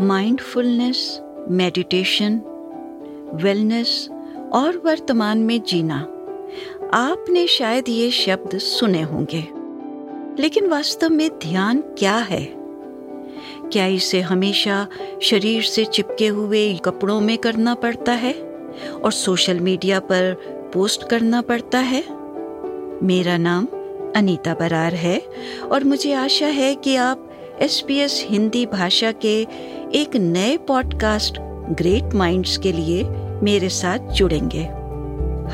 Mindfulness meditation wellness और वर्तमान में जीना। आपने शायद ये शब्द सुने होंगे। लेकिन वास्तव में ध्यान क्या है? क्या इसे हमेशा शरीर से चिपके हुए कपड़ों में करना पड़ता है? और सोशल मीडिया पर पोस्ट करना पड़ता है? मेरा नाम अनीता बरार है और मुझे आशा है कि आप एस हिंदी भाषा के एक नए पॉडकास्ट ग्रेट माइंड्स के लिए मेरे साथ जुड़ेंगे।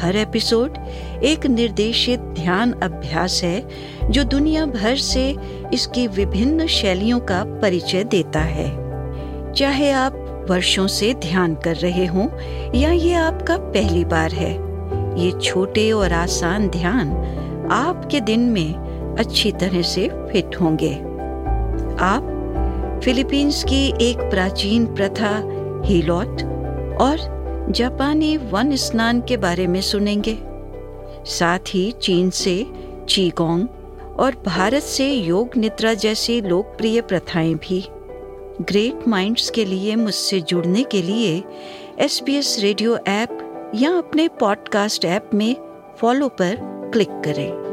हर एपिसोड एक निर्देशित ध्यान अभ्यास है, जो दुनिया भर से इसकी विभिन्न शैलियों का परिचय देता है। चाहे आप वर्षों से ध्यान कर रहे हों, या ये आपका पहली बार है, ये छोटे और आसान ध्यान आपके दिन में अच्छी तरह से फिट होंगे। आप फिलीपींस की एक प्राचीन प्रथा, हीलॉट और जापानी वन स्नान के बारे में सुनेंगे। साथ ही चीन से चीगोंग और भारत से योग निद्रा जैसी लोकप्रिय प्रथाएँ भी। ग्रेट माइंड्स के लिए मुझसे जुड़ने के लिए एसबीएस रेडियो ऐप या अपने पॉडकास्ट ऐप में फॉलो पर क्लिक करें।